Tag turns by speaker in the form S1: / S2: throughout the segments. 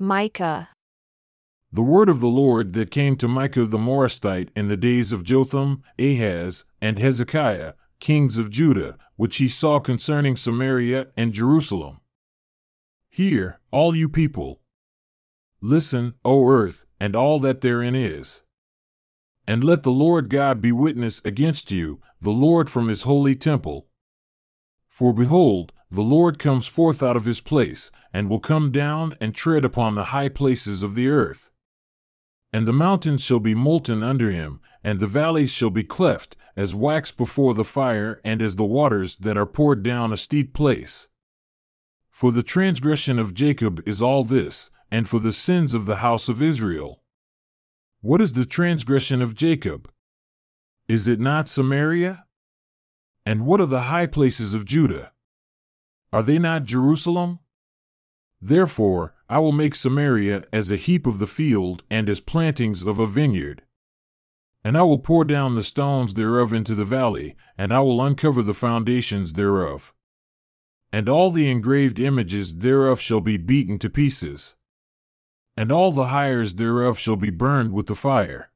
S1: Micah.
S2: The word of the Lord that came to Micah the Morastite in the days of Jotham, Ahaz, and Hezekiah, kings of Judah, which he saw concerning Samaria and Jerusalem. Hear, all you people. Listen, O earth, and all that therein is. And let the Lord God be witness against you, the Lord from his holy temple. For behold, the Lord comes forth out of his place, and will come down and tread upon the high places of the earth. And the mountains shall be molten under him, and the valleys shall be cleft, as wax before the fire, and as the waters that are poured down a steep place. For the transgression of Jacob is all this, and for the sins of the house of Israel. What is the transgression of Jacob? Is it not Samaria? And what are the high places of Judah? Are they not Jerusalem? Therefore, I will make Samaria as a heap of the field and as plantings of a vineyard. And I will pour down the stones thereof into the valley, and I will uncover the foundations thereof. And all the engraved images thereof shall be beaten to pieces. And all the hires thereof shall be burned with the fire.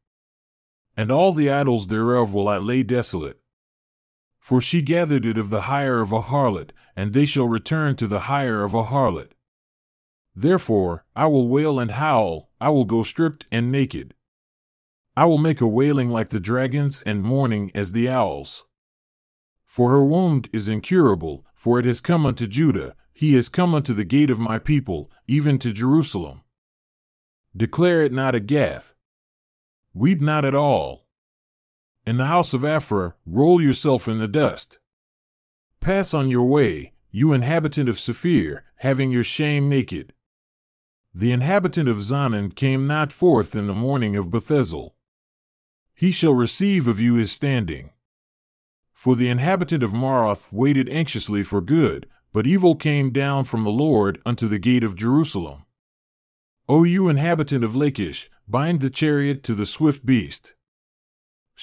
S2: And all the idols thereof will I lay desolate. For she gathered it of the hire of a harlot, and they shall return to the hire of a harlot. Therefore, I will wail and howl, I will go stripped and naked. I will make a wailing like the dragons and mourning as the owls. For her wound is incurable, for it has come unto Judah, he has come unto the gate of my people, even to Jerusalem. Declare it not a Gath. Weep not at all. In the house of Aphrah, roll yourself in the dust. Pass on your way, you inhabitant of Saphir, having your shame naked. The inhabitant of Zaanan came not forth in the morning of Bethezel. He shall receive of you his standing. For the inhabitant of Maroth waited anxiously for good, but evil came down from the Lord unto the gate of Jerusalem. O you inhabitant of Lachish, bind the chariot to the swift beast.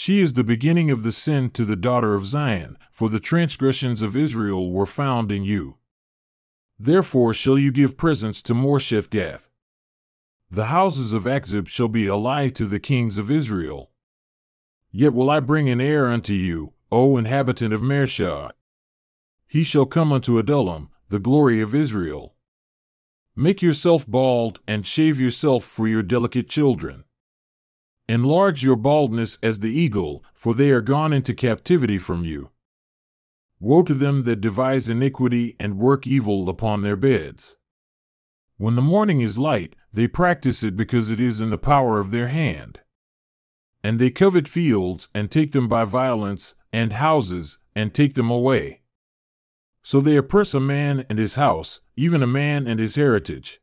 S2: She is the beginning of the sin to the daughter of Zion, for the transgressions of Israel were found in you. Therefore shall you give presents to Moresheth-Gath. The houses of Achzib shall be a lie to the kings of Israel. Yet will I bring an heir unto you, O inhabitant of Mareshah. He shall come unto Adullam, the glory of Israel. Make yourself bald, and shave yourself for your delicate children. Enlarge your baldness as the eagle, for they are gone into captivity from you. Woe to them that devise iniquity and work evil upon their beds. When the morning is light, they practice it because it is in the power of their hand. And they covet fields, and take them by violence, and houses, and take them away. So they oppress a man and his house, even a man and his heritage.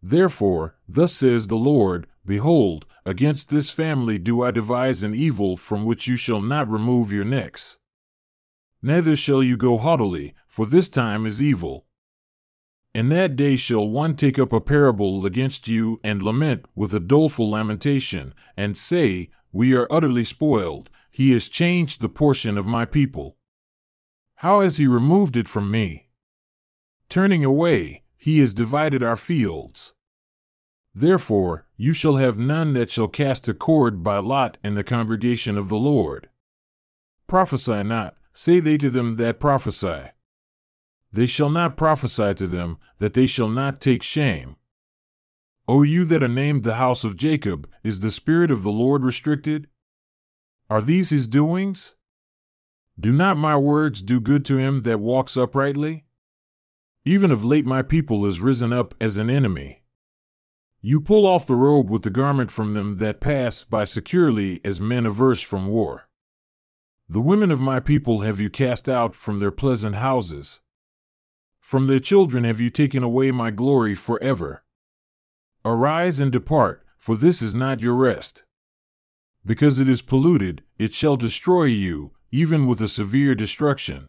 S2: Therefore, thus says the Lord Behold, against this family do I devise an evil from which you shall not remove your necks neither shall you go haughtily, for this time is evil. In that day shall one take up a parable against you and lament with a doleful lamentation, and say, We are utterly spoiled, he has changed the portion of my people. How has he removed it from me? Turning away, he has divided our fields. Therefore, you shall have none that shall cast a cord by lot in the congregation of the Lord. Prophesy not, Say they to them that prophesy. They shall not prophesy to them, that they shall not take shame. O you that are named the house of Jacob, is the Spirit of the Lord restricted? Are these his doings? Do not my words do good to him that walks uprightly? Even of late my people is risen up as an enemy. You pull off the robe with the garment from them that pass by securely as men averse from war. The women of my people have you cast out from their pleasant houses. From their children have you taken away my glory forever. Arise and depart, for this is not your rest. Because it is polluted, it shall destroy you, even with a severe destruction.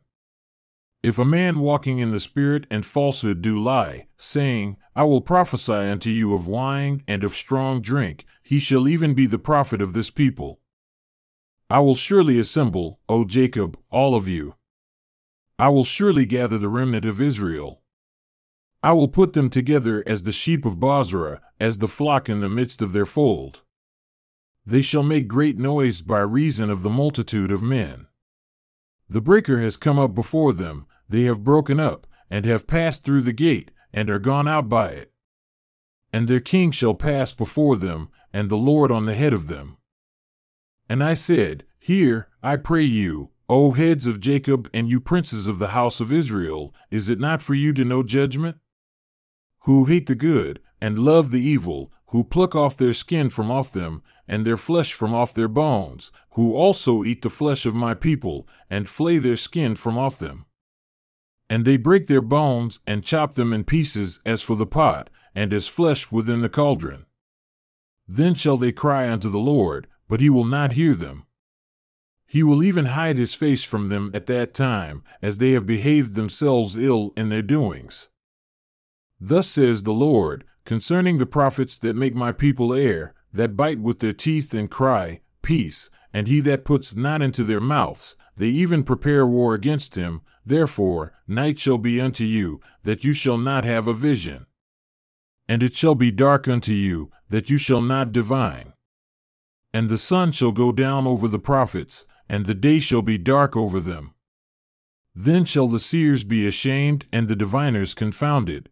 S2: If a man walking in the Spirit and falsehood do lie, saying, I will prophesy unto you of wine and of strong drink, he shall even be the prophet of this people. I will surely assemble, O Jacob, all of you. I will surely gather the remnant of Israel. I will put them together as the sheep of Bozrah, as the flock in the midst of their fold. They shall make great noise by reason of the multitude of men. The breaker has come up before them, they have broken up, and have passed through the gate, and are gone out by it. And their king shall pass before them, and the Lord on the head of them. And I said, Hear, I pray you, O heads of Jacob, and you princes of the house of Israel, is it not for you to know judgment? Who hate the good, and love the evil, who pluck off their skin from off them, and their flesh from off their bones, who also eat the flesh of my people, and flay their skin from off them. And they break their bones, and chop them in pieces, as for the pot, and as flesh within the cauldron. Then shall they cry unto the Lord, but he will not hear them. He will even hide his face from them at that time, as they have behaved themselves ill in their doings. Thus says the Lord, concerning the prophets that make my people err, that bite with their teeth and cry, Peace, and he that puts not into their mouths, they even prepare war against him. Therefore, night shall be unto you, that you shall not have a vision. And it shall be dark unto you, that you shall not divine. And the sun shall go down over the prophets, and the day shall be dark over them. Then shall the seers be ashamed, and the diviners confounded.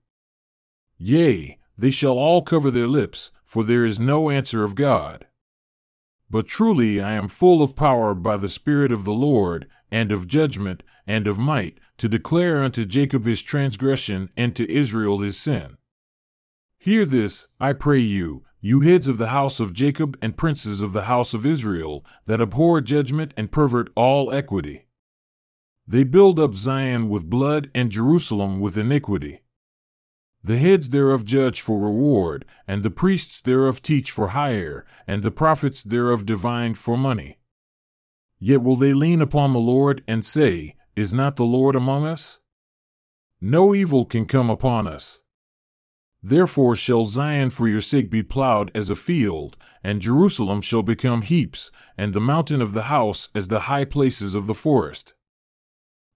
S2: Yea, they shall all cover their lips, for there is no answer of God. But truly I am full of power by the Spirit of the Lord, and of judgment, and of might, to declare unto Jacob his transgression, and to Israel his sin. Hear this, I pray you, you heads of the house of Jacob and princes of the house of Israel, that abhor judgment and pervert all equity. They build up Zion with blood and Jerusalem with iniquity. The heads thereof judge for reward, and the priests thereof teach for hire, and the prophets thereof divine for money. Yet will they lean upon the Lord and say, Is not the Lord among us? No evil can come upon us. Therefore shall Zion for your sake be plowed as a field, and Jerusalem shall become heaps, and the mountain of the house as the high places of the forest.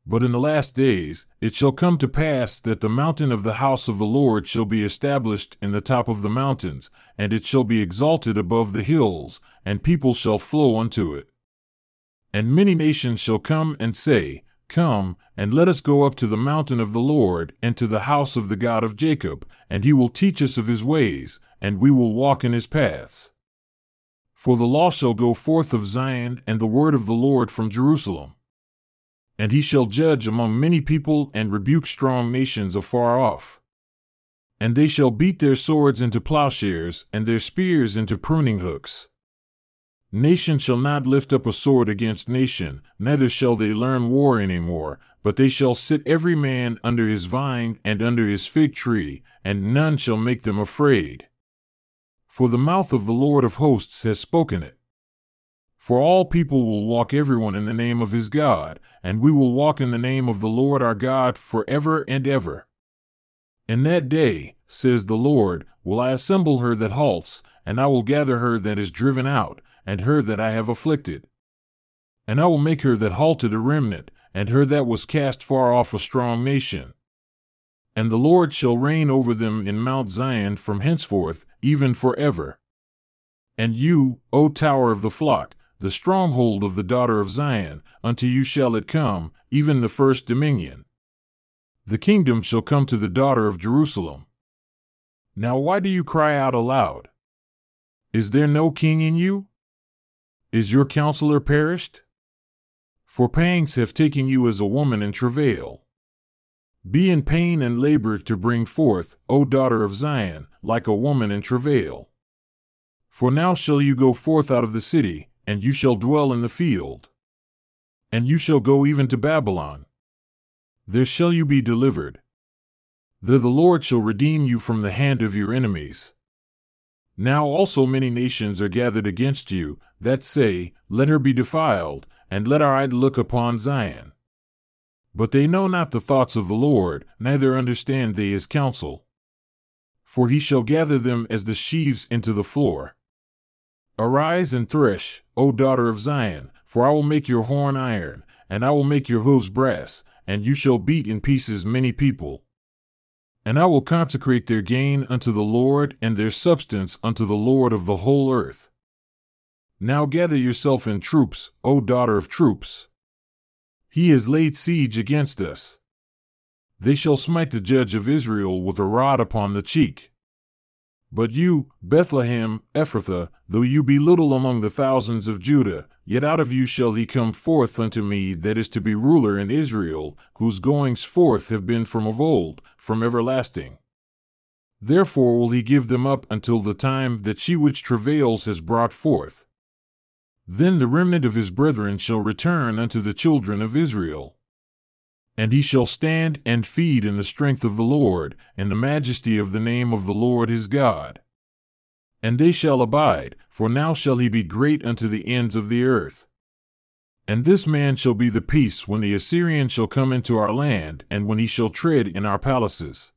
S2: But in the last days it shall come to pass that the mountain of the house of the Lord shall be established in the top of the mountains, and it shall be exalted above the hills, and people shall flow unto it. And many nations shall come and say, Come, and let us go up to the mountain of the Lord, and to the house of the God of Jacob, and he will teach us of his ways, and we will walk in his paths. For the law shall go forth of Zion, and the word of the Lord from Jerusalem. And he shall judge among many people and rebuke strong nations afar off. And they shall beat their swords into plowshares, and their spears into pruning hooks. Nation shall not lift up a sword against nation, neither shall they learn war any more, but they shall sit every man under his vine and under his fig tree, and none shall make them afraid. For the mouth of the Lord of hosts has spoken it. For all people will walk everyone in the name of his God, and we will walk in the name of the Lord our God for ever and ever. In that day, says the Lord, will I assemble her that halts, and I will gather her that is driven out, and her that I have afflicted. And I will make her that halted a remnant, and her that was cast far off a strong nation. And the Lord shall reign over them in Mount Zion from henceforth, even for ever. And you, O tower of the flock, the stronghold of the daughter of Zion, unto you shall it come, even the first dominion. The kingdom shall come to the daughter of Jerusalem. Now why do you cry out aloud? Is there no king in you? Is your counselor perished? For pangs have taken you as a woman in travail. Be in pain and labor to bring forth, O daughter of Zion, like a woman in travail. For now shall you go forth out of the city, and you shall dwell in the field. And you shall go even to Babylon. There shall you be delivered. There the Lord shall redeem you from the hand of your enemies. Now also many nations are gathered against you, that say, Let her be defiled, and let our eye look upon Zion. But they know not the thoughts of the Lord, neither understand they his counsel. For he shall gather them as the sheaves into the floor. Arise and thresh, O daughter of Zion, for I will make your horn iron, and I will make your hoofs brass, and you shall beat in pieces many people. And I will consecrate their gain unto the Lord, and their substance unto the Lord of the whole earth. Now gather yourself in troops, O daughter of troops. He has laid siege against us. They shall smite the judge of Israel with a rod upon the cheek. But you, Bethlehem, Ephrathah, though you be little among the thousands of Judah, yet out of you shall he come forth unto me that is to be ruler in Israel, whose goings forth have been from of old, from everlasting. Therefore will he give them up until the time that she which travails has brought forth. Then the remnant of his brethren shall return unto the children of Israel. And he shall stand and feed in the strength of the Lord, and the majesty of the name of the Lord his God. And they shall abide, for now shall he be great unto the ends of the earth. And this man shall be the peace when the Assyrian shall come into our land, and when he shall tread in our palaces.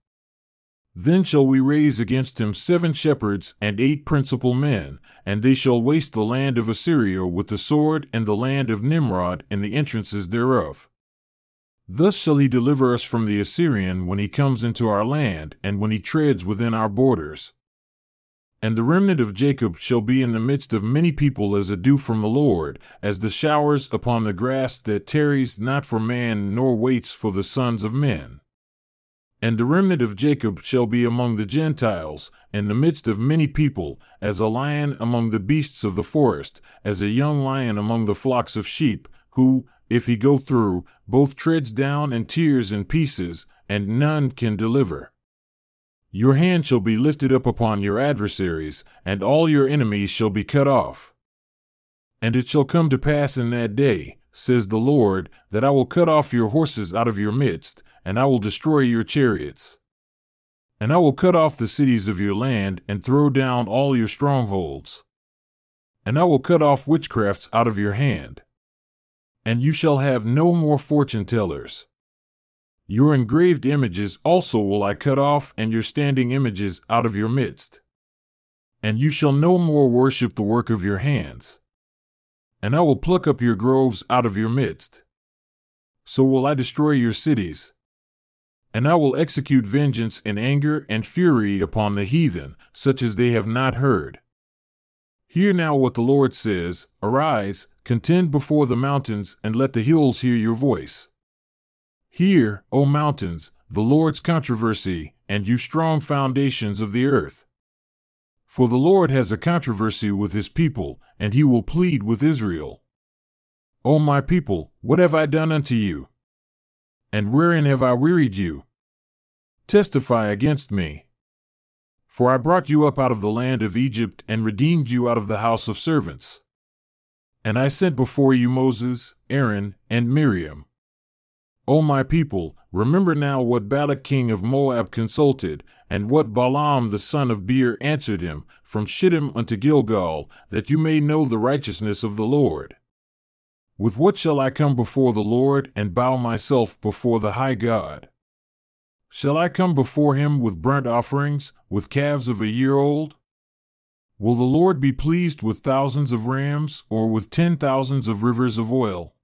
S2: Then shall we raise against him seven shepherds and eight principal men, and they shall waste the land of Assyria with the sword and the land of Nimrod and the entrances thereof. Thus shall he deliver us from the Assyrian when he comes into our land, and when he treads within our borders. And the remnant of Jacob shall be in the midst of many people as a dew from the Lord, as the showers upon the grass that tarries not for man nor waits for the sons of men. And the remnant of Jacob shall be among the Gentiles, in the midst of many people, as a lion among the beasts of the forest, as a young lion among the flocks of sheep, who, if he go through, both treads down and tears in pieces, and none can deliver. Your hand shall be lifted up upon your adversaries, and all your enemies shall be cut off. And it shall come to pass in that day, says the Lord, that I will cut off your horses out of your midst, and I will destroy your chariots. And I will cut off the cities of your land and throw down all your strongholds. And I will cut off witchcrafts out of your hand. And you shall have no more fortune tellers. Your engraved images also will I cut off, and your standing images out of your midst. And you shall no more worship the work of your hands. And I will pluck up your groves out of your midst. So will I destroy your cities, and I will execute vengeance in anger and fury upon the heathen, such as they have not heard. Hear now what the Lord says Arise, contend before the mountains, and let the hills hear your voice. Hear, O mountains, the Lord's controversy, and you strong foundations of the earth. For the Lord has a controversy with his people, and he will plead with Israel. O my people, what have I done unto you? And wherein have I wearied you? Testify against me. For I brought you up out of the land of Egypt and redeemed you out of the house of servants. And I sent before you Moses, Aaron, and Miriam. O my people, remember now what Balak king of Moab consulted, and what Balaam the son of Beor answered him, from Shittim unto Gilgal, that you may know the righteousness of the Lord. With what shall I come before the Lord and bow myself before the high God? Shall I come before him with burnt offerings, with calves of a year old? Will the Lord be pleased with thousands of rams, or with ten thousands of rivers of oil?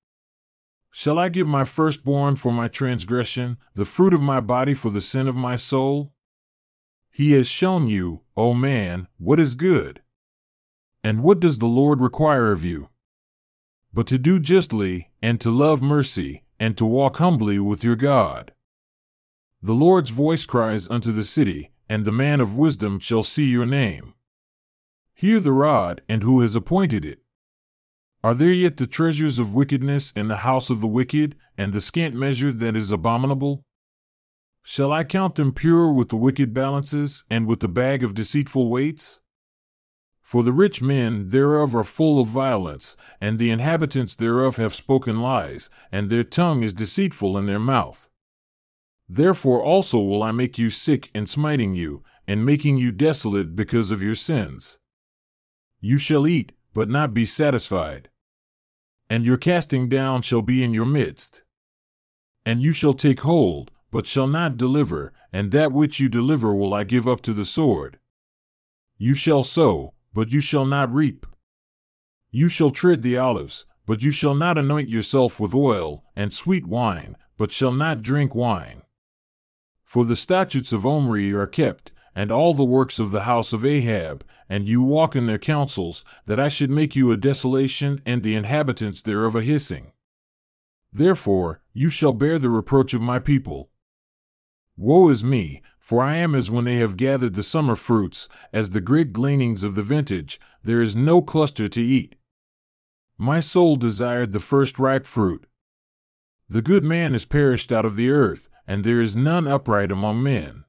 S2: Shall I give my firstborn for my transgression, the fruit of my body for the sin of my soul? He has shown you, O man, what is good. And what does the Lord require of you? but to do justly, and to love mercy, and to walk humbly with your God. The Lord's voice cries unto the city, and the man of wisdom shall see your name. Hear the rod, and who has appointed it? Are there yet the treasures of wickedness in the house of the wicked, and the scant measure that is abominable? Shall I count them pure with the wicked balances, and with the bag of deceitful weights? For the rich men thereof are full of violence, and the inhabitants thereof have spoken lies, and their tongue is deceitful in their mouth. Therefore also will I make you sick in smiting you, and making you desolate because of your sins. You shall eat, but not be satisfied. And your casting down shall be in your midst. And you shall take hold, but shall not deliver, and that which you deliver will I give up to the sword. You shall sow, but you shall not reap. You shall tread the olives, but you shall not anoint yourself with oil, and sweet wine, but shall not drink wine. For the statutes of Omri are kept, and all the works of the house of Ahab, and you walk in their counsels, that I should make you a desolation and the inhabitants thereof a hissing. Therefore, you shall bear the reproach of my people. Woe is me, for I am as when they have gathered the summer fruits, as the great gleanings of the vintage, there is no cluster to eat. My soul desired the first ripe fruit. The good man is perished out of the earth, and there is none upright among men.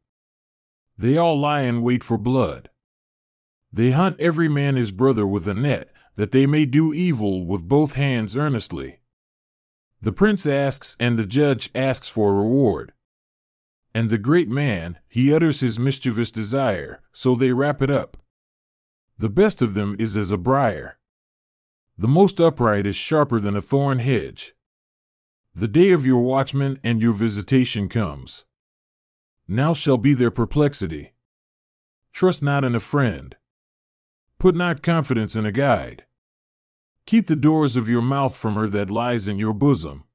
S2: They all lie in wait for blood. They hunt every man his brother with a net, that they may do evil with both hands earnestly. The prince asks, and the judge asks for a reward. And the great man, he utters his mischievous desire, so they wrap it up. The best of them is as a briar. The most upright is sharper than a thorn hedge. The day of your watchman and your visitation comes. Now shall be their perplexity. Trust not in a friend. Put not confidence in a guide. Keep the doors of your mouth from her that lies in your bosom.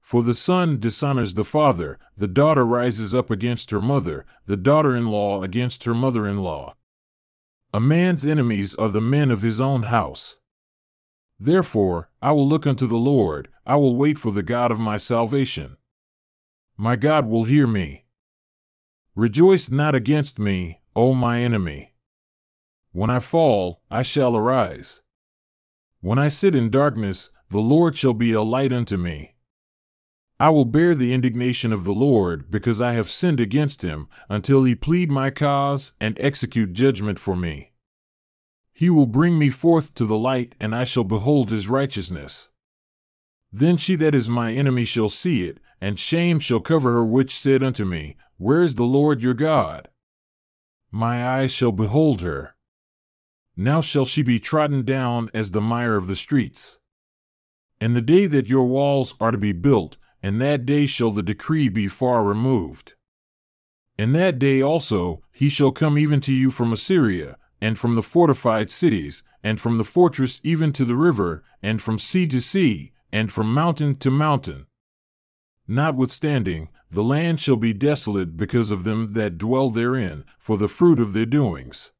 S2: For the son dishonors the father, the daughter rises up against her mother, the daughter in law against her mother in law. A man's enemies are the men of his own house. Therefore, I will look unto the Lord, I will wait for the God of my salvation. My God will hear me. Rejoice not against me, O my enemy. When I fall, I shall arise. When I sit in darkness, the Lord shall be a light unto me. I will bear the indignation of the Lord, because I have sinned against him, until he plead my cause and execute judgment for me. He will bring me forth to the light, and I shall behold his righteousness. Then she that is my enemy shall see it, and shame shall cover her which said unto me, Where is the Lord your God? My eyes shall behold her. Now shall she be trodden down as the mire of the streets. And the day that your walls are to be built, and that day shall the decree be far removed. In that day also he shall come even to you from Assyria, and from the fortified cities, and from the fortress even to the river, and from sea to sea, and from mountain to mountain. Notwithstanding, the land shall be desolate because of them that dwell therein, for the fruit of their doings.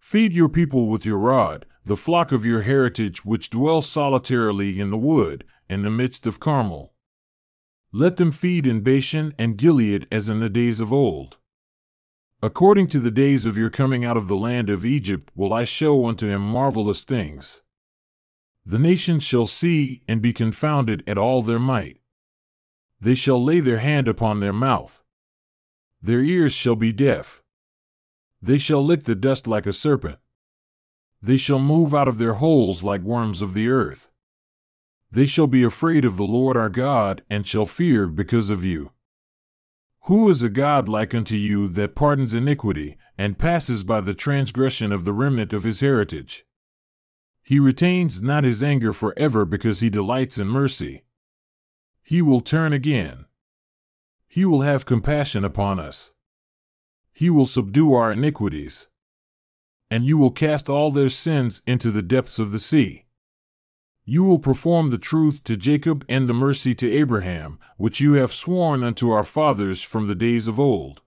S2: Feed your people with your rod, the flock of your heritage which dwell solitarily in the wood, in the midst of Carmel. Let them feed in Bashan and Gilead as in the days of old. According to the days of your coming out of the land of Egypt will I show unto him marvelous things. The nations shall see and be confounded at all their might. They shall lay their hand upon their mouth. Their ears shall be deaf. They shall lick the dust like a serpent. They shall move out of their holes like worms of the earth. They shall be afraid of the Lord our God, and shall fear because of you. Who is a God like unto you that pardons iniquity, and passes by the transgression of the remnant of his heritage? He retains not his anger for ever because he delights in mercy. He will turn again. He will have compassion upon us. He will subdue our iniquities. And you will cast all their sins into the depths of the sea. You will perform the truth to Jacob and the mercy to Abraham, which you have sworn unto our fathers from the days of old.